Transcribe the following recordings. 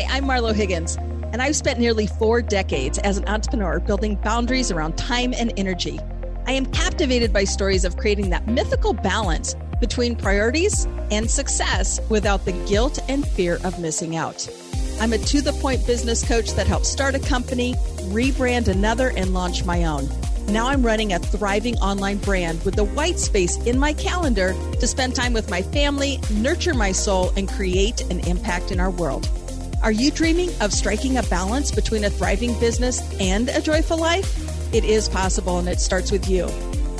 Hi, I'm Marlo Higgins, and I've spent nearly four decades as an entrepreneur building boundaries around time and energy. I am captivated by stories of creating that mythical balance between priorities and success without the guilt and fear of missing out. I'm a to the point business coach that helps start a company, rebrand another, and launch my own. Now I'm running a thriving online brand with the white space in my calendar to spend time with my family, nurture my soul, and create an impact in our world. Are you dreaming of striking a balance between a thriving business and a joyful life? It is possible, and it starts with you.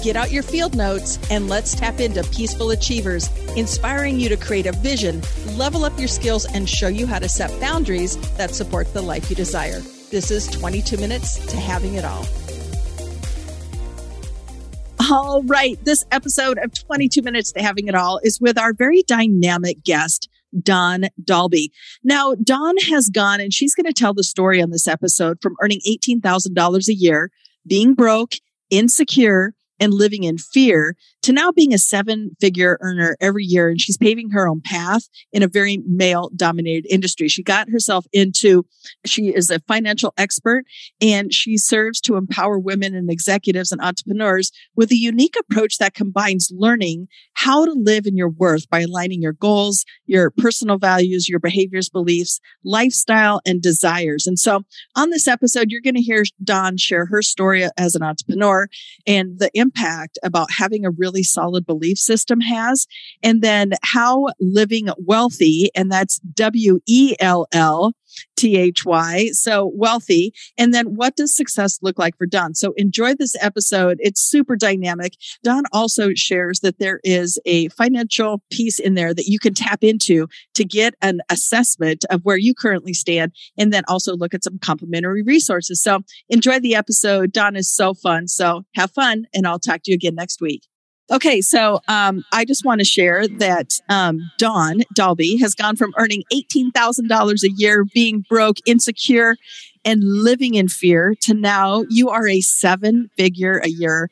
Get out your field notes and let's tap into Peaceful Achievers, inspiring you to create a vision, level up your skills, and show you how to set boundaries that support the life you desire. This is 22 minutes to having it all. All right. This episode of 22 Minutes to Having It All is with our very dynamic guest, Dawn Dahlby. Now, Dawn has gone and she's going to tell the story on this episode from earning $18,000 a year, being broke, insecure, and living in fear to now being a seven figure earner every year. And she's paving her own path in a very male dominated industry. She got herself into, she is a financial expert and she serves to empower women and executives and entrepreneurs with a unique approach that combines learning how to live in your worth by aligning your goals, your personal values, your behaviors, beliefs, lifestyle, and desires. And so on this episode, you're going to hear Dawn share her story as an entrepreneur and the impact about having a really solid belief system has. And then how living wealthy, and that's W E L L T H Y. So wealthy. And then what does success look like for Dawn? So enjoy this episode. It's super dynamic. Dawn also shares that there is a financial piece in there that you can tap into to get an assessment of where you currently stand and then also look at some complimentary resources. So enjoy the episode. Dawn is so fun. So have fun and I'll talk to you again next week. Okay, so um, I just want to share that um, Dawn Dahlby has gone from earning $18,000 a year, being broke, insecure, and living in fear to now you are a seven figure a year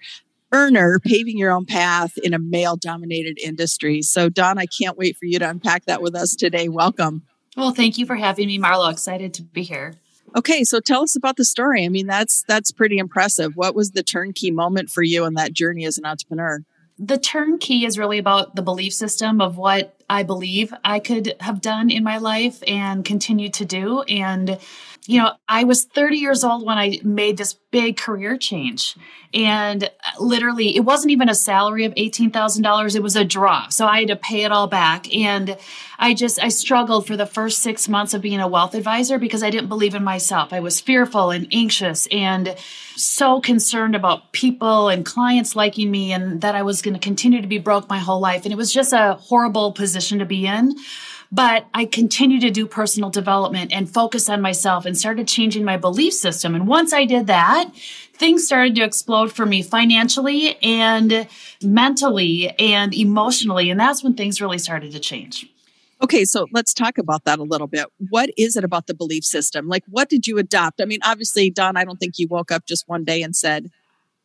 earner, paving your own path in a male dominated industry. So, Dawn, I can't wait for you to unpack that with us today. Welcome. Well, thank you for having me, Marlo. Excited to be here. Okay, so tell us about the story. I mean, that's that's pretty impressive. What was the turnkey moment for you in that journey as an entrepreneur? The turnkey is really about the belief system of what I believe I could have done in my life and continue to do. And, you know, I was 30 years old when I made this big career change. And uh, literally, it wasn't even a salary of $18,000, it was a draw. So I had to pay it all back. And I just, I struggled for the first six months of being a wealth advisor because I didn't believe in myself. I was fearful and anxious and so concerned about people and clients liking me and that I was going to continue to be broke my whole life. And it was just a horrible position to be in. But I continued to do personal development and focus on myself and started changing my belief system. And once I did that, things started to explode for me financially and mentally and emotionally. And that's when things really started to change. Okay, so let's talk about that a little bit. What is it about the belief system? Like, what did you adopt? I mean, obviously, Dawn, I don't think you woke up just one day and said,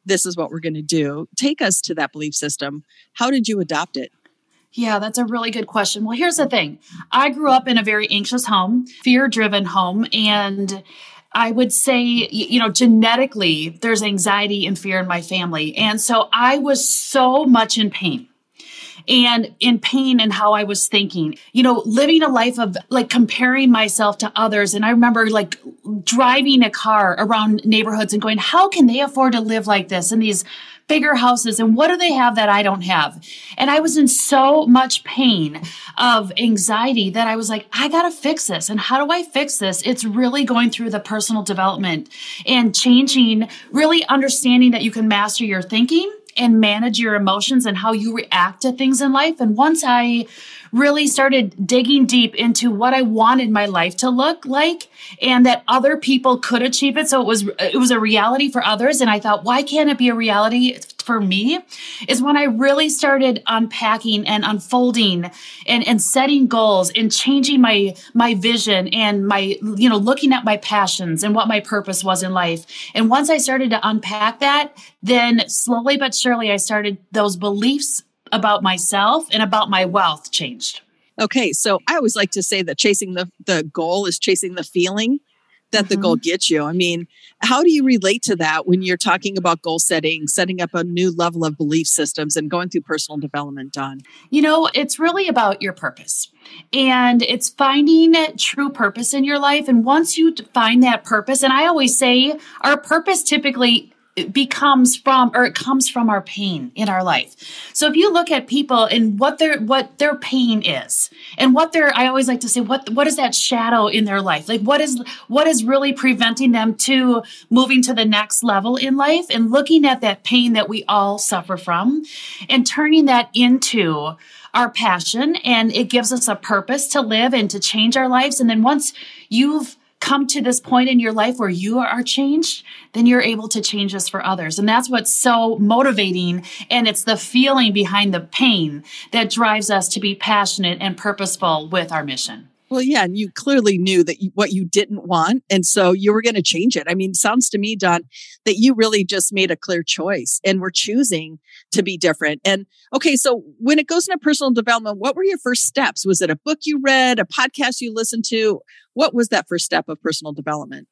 This is what we're going to do. Take us to that belief system. How did you adopt it? Yeah, that's a really good question. Well, here's the thing I grew up in a very anxious home, fear driven home, and I would say, you know, genetically, there's anxiety and fear in my family. And so I was so much in pain and in pain and how I was thinking, you know, living a life of like comparing myself to others. And I remember like driving a car around neighborhoods and going, how can they afford to live like this in these bigger houses? And what do they have that I don't have? And I was in so much pain of anxiety that I was like, I got to fix this. And how do I fix this? It's really going through the personal development and changing, really understanding that you can master your thinking and manage your emotions and how you react to things in life. And once I really started digging deep into what I wanted my life to look like and that other people could achieve it. So it was, it was a reality for others. And I thought, why can't it be a reality for me is when I really started unpacking and unfolding and, and setting goals and changing my my vision and my you know looking at my passions and what my purpose was in life. And once I started to unpack that, then slowly but surely I started those beliefs about myself and about my wealth changed. Okay, so I always like to say that chasing the the goal is chasing the feeling that the mm-hmm. goal gets you. I mean, how do you relate to that when you're talking about goal setting, setting up a new level of belief systems and going through personal development, Dawn? You know, it's really about your purpose. And it's finding true purpose in your life. And once you find that purpose, and I always say our purpose typically becomes from or it comes from our pain in our life. So if you look at people and what their what their pain is and what their I always like to say what what is that shadow in their life? Like what is what is really preventing them to moving to the next level in life and looking at that pain that we all suffer from and turning that into our passion and it gives us a purpose to live and to change our lives and then once you've come to this point in your life where you are changed, then you're able to change this for others. And that's what's so motivating. And it's the feeling behind the pain that drives us to be passionate and purposeful with our mission. Well, yeah, and you clearly knew that you, what you didn't want, and so you were going to change it. I mean, sounds to me, Dawn, that you really just made a clear choice, and we're choosing to be different. And okay, so when it goes into personal development, what were your first steps? Was it a book you read, a podcast you listened to? What was that first step of personal development?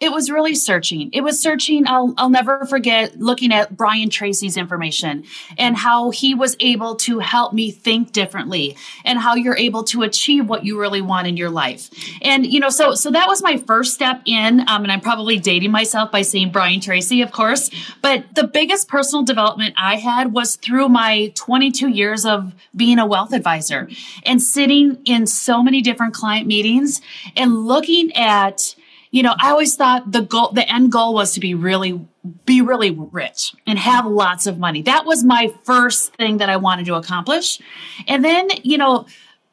It was really searching. It was searching. I'll, I'll never forget looking at Brian Tracy's information and how he was able to help me think differently and how you're able to achieve what you really want in your life. And, you know, so, so that was my first step in. Um, and I'm probably dating myself by saying Brian Tracy, of course, but the biggest personal development I had was through my 22 years of being a wealth advisor and sitting in so many different client meetings and looking at, you know, I always thought the goal, the end goal was to be really, be really rich and have lots of money. That was my first thing that I wanted to accomplish. And then, you know,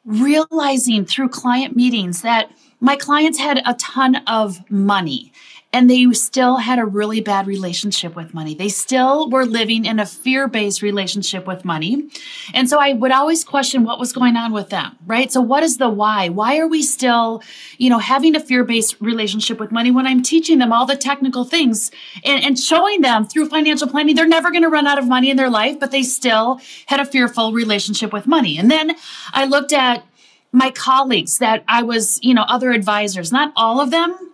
realizing through client meetings that my clients had a ton of money and they still had a really bad relationship with money. They still were living in a fear based relationship with money. And so I would always question what was going on with them, right? So, what is the why? Why are we still, you know, having a fear based relationship with money when I'm teaching them all the technical things and, and showing them through financial planning they're never going to run out of money in their life, but they still had a fearful relationship with money. And then I looked at my colleagues that I was, you know, other advisors, not all of them,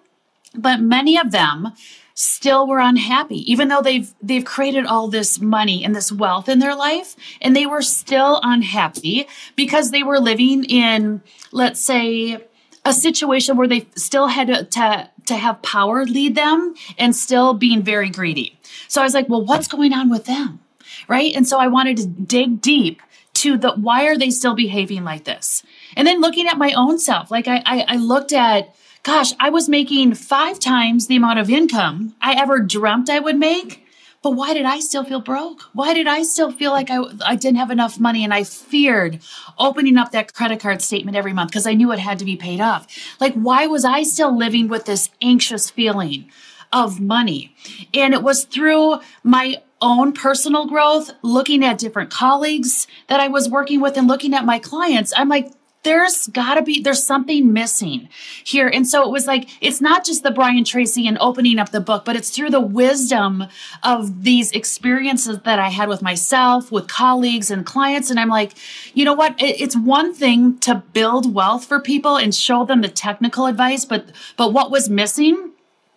but many of them still were unhappy even though they've they've created all this money and this wealth in their life and they were still unhappy because they were living in let's say a situation where they still had to, to, to have power lead them and still being very greedy. So i was like well what's going on with them? Right? And so i wanted to dig deep to the why are they still behaving like this? And then looking at my own self like i, I, I looked at gosh, I was making five times the amount of income I ever dreamt I would make. But why did I still feel broke? Why did I still feel like I, I didn't have enough money and I feared opening up that credit card statement every month because I knew it had to be paid off? Like, why was I still living with this anxious feeling of money? And it was through my own personal growth, looking at different colleagues that I was working with and looking at my clients. I'm like, there's gotta be there's something missing here. And so it was like it's not just the brian tracy and opening up the book but it's through the wisdom of these experiences that i had with myself with colleagues and clients. And i'm like you know what? It's one thing to build wealth for people and show them the technical advice but but what was missing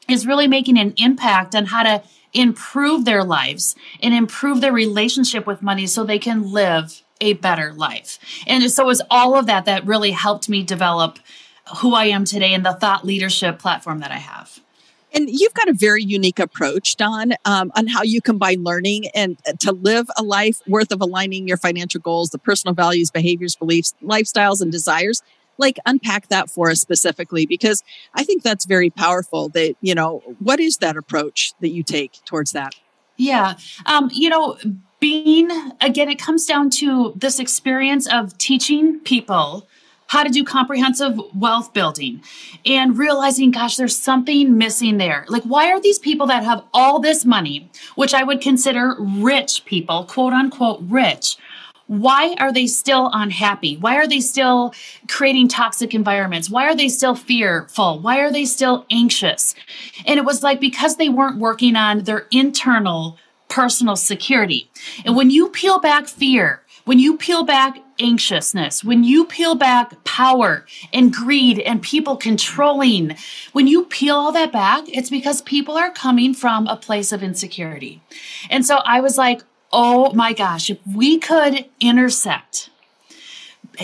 is really making an impact on how to improve their lives and improve their relationship with money so they can live a better life. And so it was all of that that really helped me develop who I am today and the thought leadership platform that I have. And you've got a very unique approach, Dawn, um, on how you combine learning and uh, to live a life worth of aligning your financial goals, the personal values, behaviors, beliefs, lifestyles, and desires. Like, unpack that for us specifically, because I think that's very powerful. That, you know, what is that approach that you take towards that? Yeah. Um, you know, being again it comes down to this experience of teaching people how to do comprehensive wealth building and realizing gosh there's something missing there like why are these people that have all this money which i would consider rich people quote unquote rich why are they still unhappy? Why are they still creating toxic environments? Why are they still fearful? Why are they still anxious? And it was like because they weren't working on their internal personal security. And when you peel back fear, when you peel back anxiousness, when you peel back power and greed and people controlling, when you peel all that back, it's because people are coming from a place of insecurity. And so I was like, oh my gosh, if we could intersect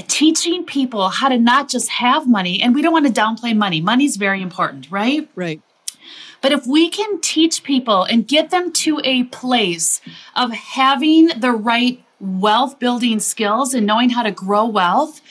teaching people how to not just have money, and we don't want to downplay money, money's very important, right? Right. But if we can teach people and get them to a place of having the right wealth building skills and knowing how to grow wealth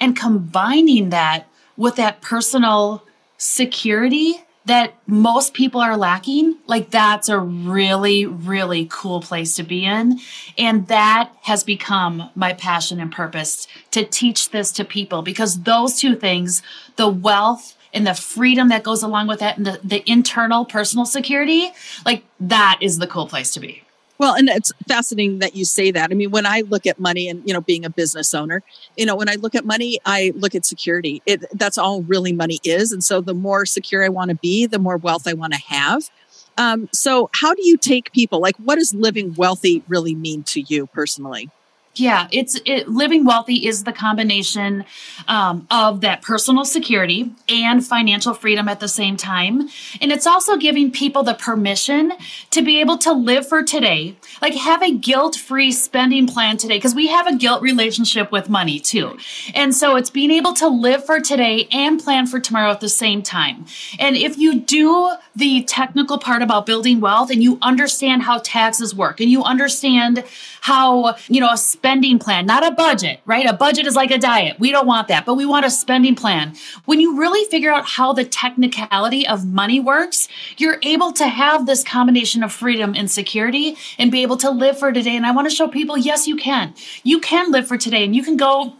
and combining that with that personal security that most people are lacking, like that's a really, really cool place to be in. And that has become my passion and purpose to teach this to people because those two things, the wealth and the freedom that goes along with that and the, the internal personal security, like that is the cool place to be. Well, and it's fascinating that you say that. I mean, when I look at money and, you know, being a business owner, you know, when I look at money, I look at security. It, that's all really money is. And so the more secure I want to be, the more wealth I want to have. Um, so how do you take people, like, what does living wealthy really mean to you personally? Yeah, it's it, living wealthy is the combination um, of that personal security and financial freedom at the same time, and it's also giving people the permission to be able to live for today, like have a guilt-free spending plan today, because we have a guilt relationship with money too, and so it's being able to live for today and plan for tomorrow at the same time. And if you do the technical part about building wealth and you understand how taxes work and you understand how you know a spending plan, not a budget, right? A budget is like a diet. We don't want that, but we want a spending plan. When you really figure out how the technicality of money works, you're able to have this combination of freedom and security and be able to live for today. And I want to show people, yes, you can. You can live for today and you can go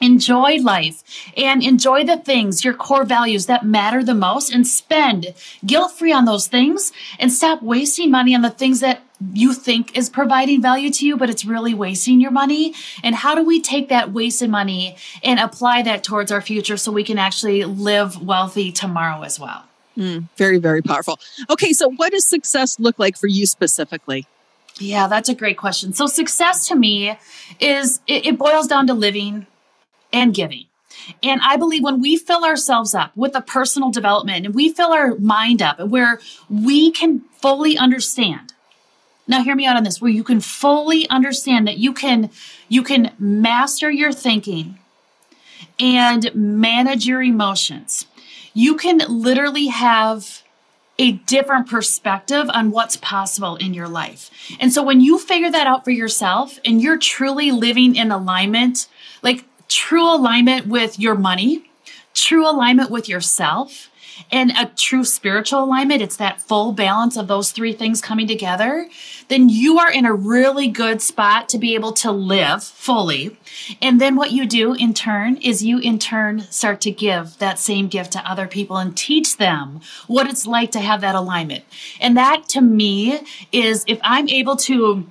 enjoy life and enjoy the things, your core values that matter the most, and spend guilt free on those things and stop wasting money on the things that you think is providing value to you, but it's really wasting your money. And how do we take that wasted money and apply that towards our future so we can actually live wealthy tomorrow as well? Mm, very, very powerful. Okay, so what does success look like for you specifically? Yeah, that's a great question. So, success to me is it, it boils down to living and giving. And I believe when we fill ourselves up with a personal development and we fill our mind up where we can fully understand now hear me out on this where you can fully understand that you can you can master your thinking and manage your emotions. You can literally have a different perspective on what's possible in your life. And so when you figure that out for yourself and you're truly living in alignment, like true alignment with your money, true alignment with yourself, and a true spiritual alignment, it's that full balance of those three things coming together, then you are in a really good spot to be able to live fully. And then what you do in turn is you in turn start to give that same gift to other people and teach them what it's like to have that alignment. And that to me is if I'm able to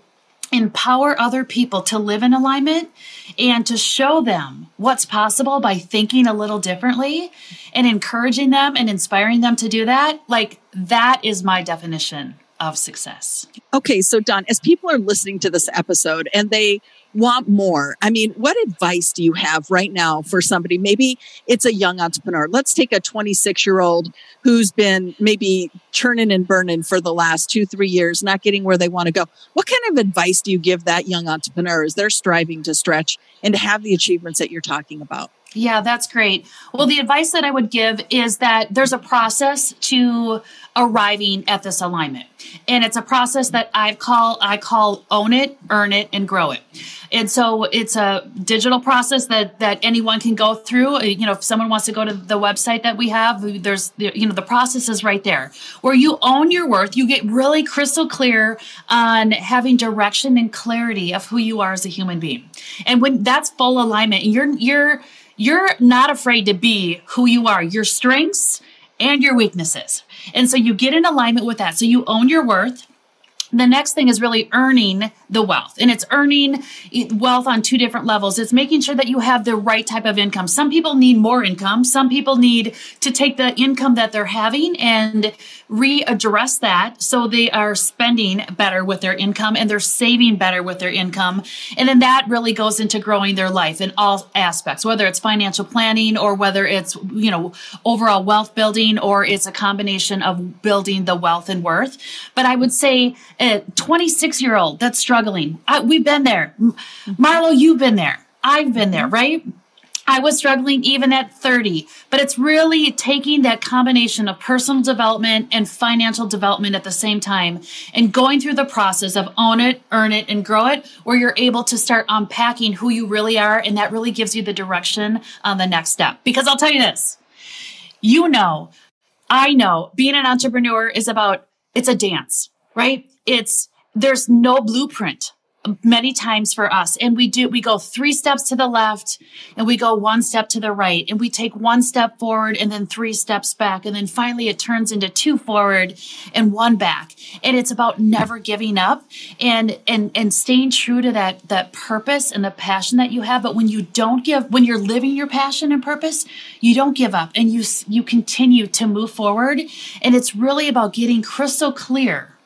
empower other people to live in alignment and to show them what's possible by thinking a little differently and encouraging them and inspiring them to do that, like that is my definition of success. Okay, so Dawn, as people are listening to this episode and they want more. I mean, what advice do you have right now for somebody? Maybe it's a young entrepreneur. Let's take a 26 year old who's been maybe churning and burning for the last two, three years, not getting where they want to go. What kind of advice do you give that young entrepreneur as they're striving to stretch and to have the achievements that you're talking about? Yeah, that's great. Well, the advice that I would give is that there's a process to arriving at this alignment. And it's a process that I call I call own it, earn it and grow it. And so it's a digital process that that anyone can go through. Uh, you know, if someone wants to go to the website that we have, there's you know the process is right there where you own your worth. You get really crystal clear on having direction and clarity of who you are as a human being. And when that's full alignment, you're you're you're not afraid to be who you are, your strengths and your weaknesses. And so you get in alignment with that. So you own your worth. The next thing is really earning the wealth and it's earning wealth on two different levels. It's making sure that you have the right type of income. Some people need more income. Some people need to take the income that they're having and readdress that so they are spending better with their income and they're saving better with their income. And then that really goes into growing their life in all aspects whether it's financial planning or whether it's you know overall wealth building or it's a combination of building the wealth and worth. But i would say a 26 year old that's struggling. I, we've been there. Marlo, you've been there. I've been there, right? I was struggling even at 30, but it's really taking that combination of personal development and financial development at the same time and going through the process of own it, earn it, and grow it, where you're able to start unpacking who you really are. And that really gives you the direction on the next step. Because I'll tell you this you know, I know being an entrepreneur is about, it's a dance, right? It's there's no blueprint many times for us. And we do we go three steps to the left and we go one step to the right. And we take one step forward and then three steps back. And then finally it turns into two forward and one back. And it's about never giving up and and and staying true to that that purpose and the passion that you have. But when you don't give when you're living your passion and purpose you don't give up and you you continue to move forward. And it's really about getting crystal clear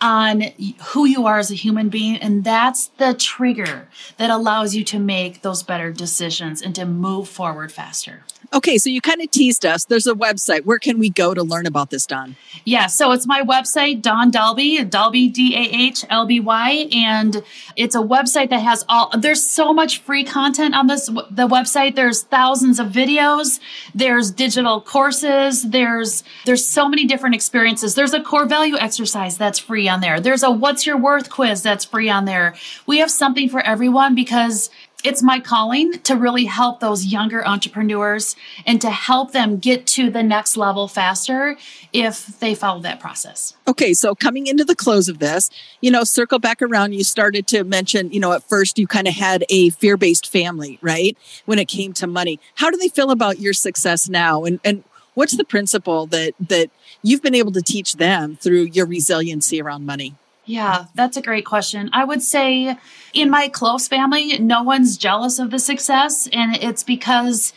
on who you are as a human being. And that's the trigger that allows you to make those better decisions and to move forward faster. Okay, so you kind of teased us. There's a website. Where can we go to learn about this, Dawn? Yeah, so it's my website, Dawn Dahlby, Dahlby, D A H L B Y. And it's a website that has all, there's so much free content on this, the website. There's thousands of videos, there's digital courses, there's, there's so many different experiences. There's a core value exercise that's free on there. There's a what's your worth quiz that's free on there. We have something for everyone because it's my calling to really help those younger entrepreneurs and to help them get to the next level faster if they follow that process. Okay, so coming into the close of this, you know, circle back around, you started to mention, you know, at first you kind of had a fear based family, right? When it came to money. How do they feel about your success now? And, and what's the principle that, that you've been able to teach them through your resiliency around money? Yeah, that's a great question. I would say in my close family, no one's jealous of the success. And it's because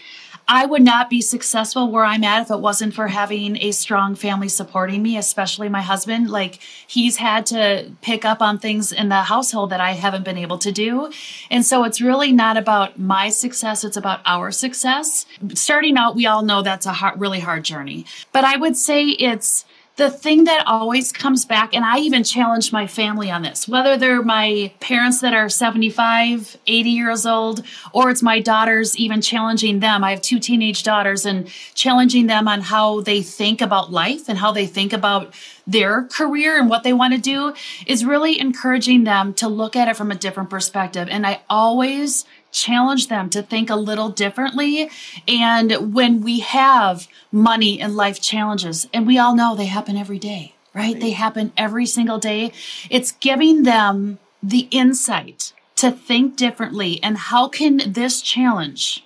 I would not be successful where I'm at if it wasn't for having a strong family supporting me, especially my husband. Like he's had to pick up on things in the household that I haven't been able to do. And so it's really not about my success, it's about our success. Starting out, we all know that's a hard, really hard journey. But I would say it's the thing that always comes back, and I even challenge my family on this, whether they're my parents that are 75, 80 years old, or it's my daughters, even challenging them. I have two teenage daughters and challenging them on how they think about life and how they think about their career and what they want to do is really encouraging them to look at it from a different perspective. And I always challenge them to think a little differently. And when we have money and life challenges, and we all know they happen every day, right? right? They happen every single day. It's giving them the insight to think differently. And how can this challenge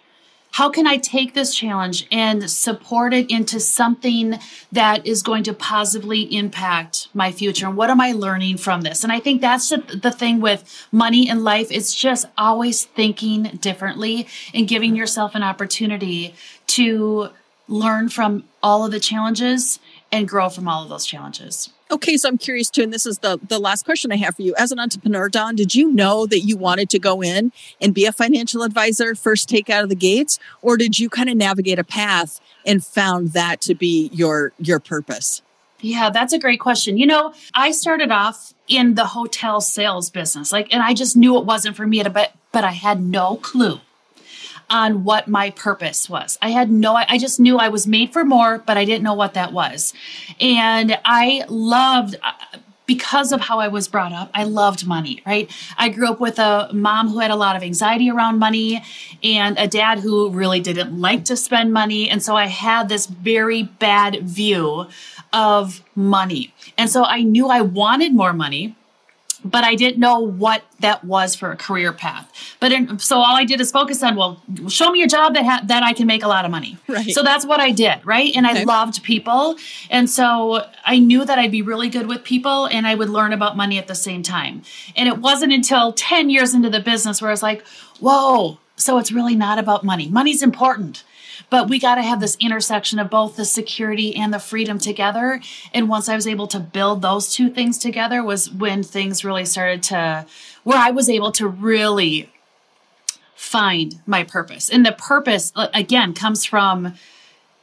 how can I take this challenge and support it into something that is going to positively impact my future? And what am I learning from this? And I think that's the thing with money and life. It's just always thinking differently and giving yourself an opportunity to learn from all of the challenges and grow from all of those challenges. Okay, so I'm curious too, and this is the the last question I have for you. As an entrepreneur, Dawn, did you know that you wanted to go in and be a financial advisor first take out of the gates, or did you kind of navigate a path and found that to be your your purpose? Yeah, that's a great question. You know, I started off in the hotel sales business, like, and I just knew it wasn't for me, but but I had no clue on what my purpose was. I had no, I just knew I was made for more, but I didn't know what that was. And I loved, uh, because of how I was brought up, I loved money, right? I grew up with a mom who had a lot of anxiety around money and a dad who really didn't like to spend money. And so I had this very bad view of money. And so I knew I wanted more money but I didn't know what that was for a career path. But in, so all I did is focus on, well, show me a job that ha- that I can make a lot of money. Right. So that's what I did, right? And Okay. I loved people, and so I knew that I'd be really good with people, and I would learn about money at the same time. And it wasn't until ten years into the business where I was like, whoa. So it's really not about money. Money's important. But we got to have this intersection of both the security and the freedom together. And once I was able to build those two things together, was when things really started to, where I was able to really find my purpose. And the purpose, again, comes from,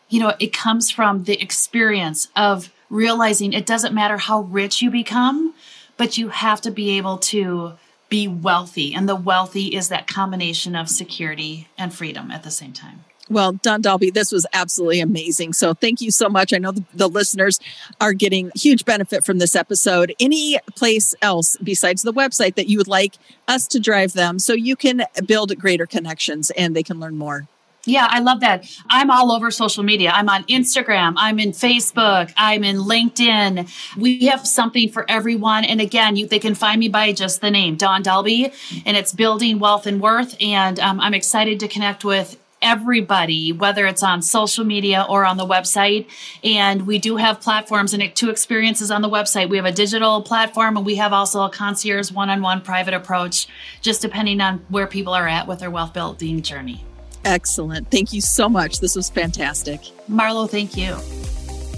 you know, it comes from the experience of realizing it doesn't matter how rich you become, but you have to be able to be wealthy. And the wealthy is that combination of security and freedom at the same time. Well, Dawn Dahlby, this was absolutely amazing. So thank you so much. I know the, the listeners are getting huge benefit from this episode. Any place else besides the website that you would like us to drive them so you can build greater connections and they can learn more? Yeah, I love that. I'm all over social media. I'm on Instagram, I'm in Facebook, I'm in LinkedIn. We have something for everyone. And again, you, they can find me by just the name, Dawn Dahlby, and it's Building Wealth and Worth. And um, I'm excited to connect with everybody, whether it's on social media or on the website. And we do have platforms and two experiences on the website. We have a digital platform and we have also a concierge one on one private approach, just depending on where people are at with their wealth building journey. Excellent. Thank you so much. This was fantastic. Marlo, thank you.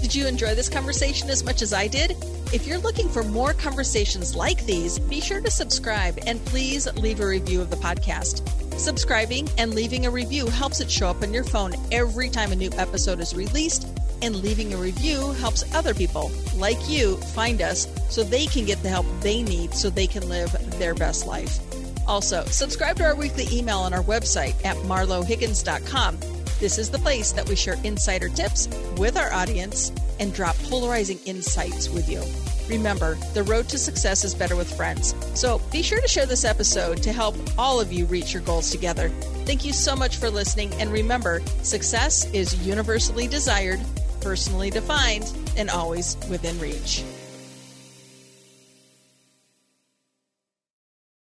Did you enjoy this conversation as much as I did? If you're looking for more conversations like these, be sure to subscribe and please leave a review of the podcast. Subscribing and leaving a review helps it show up on your phone every time a new episode is released, and leaving a review helps other people like you find us so they can get the help they need so they can live their best life. Also, subscribe to our weekly email on our website at marlohiggins.com. This is the place that we share insider tips with our audience and drop polarizing insights with you. Remember, the road to success is better with friends. So be sure to share this episode to help all of you reach your goals together. Thank you so much for listening. And remember, success is universally desired, personally defined, and always within reach.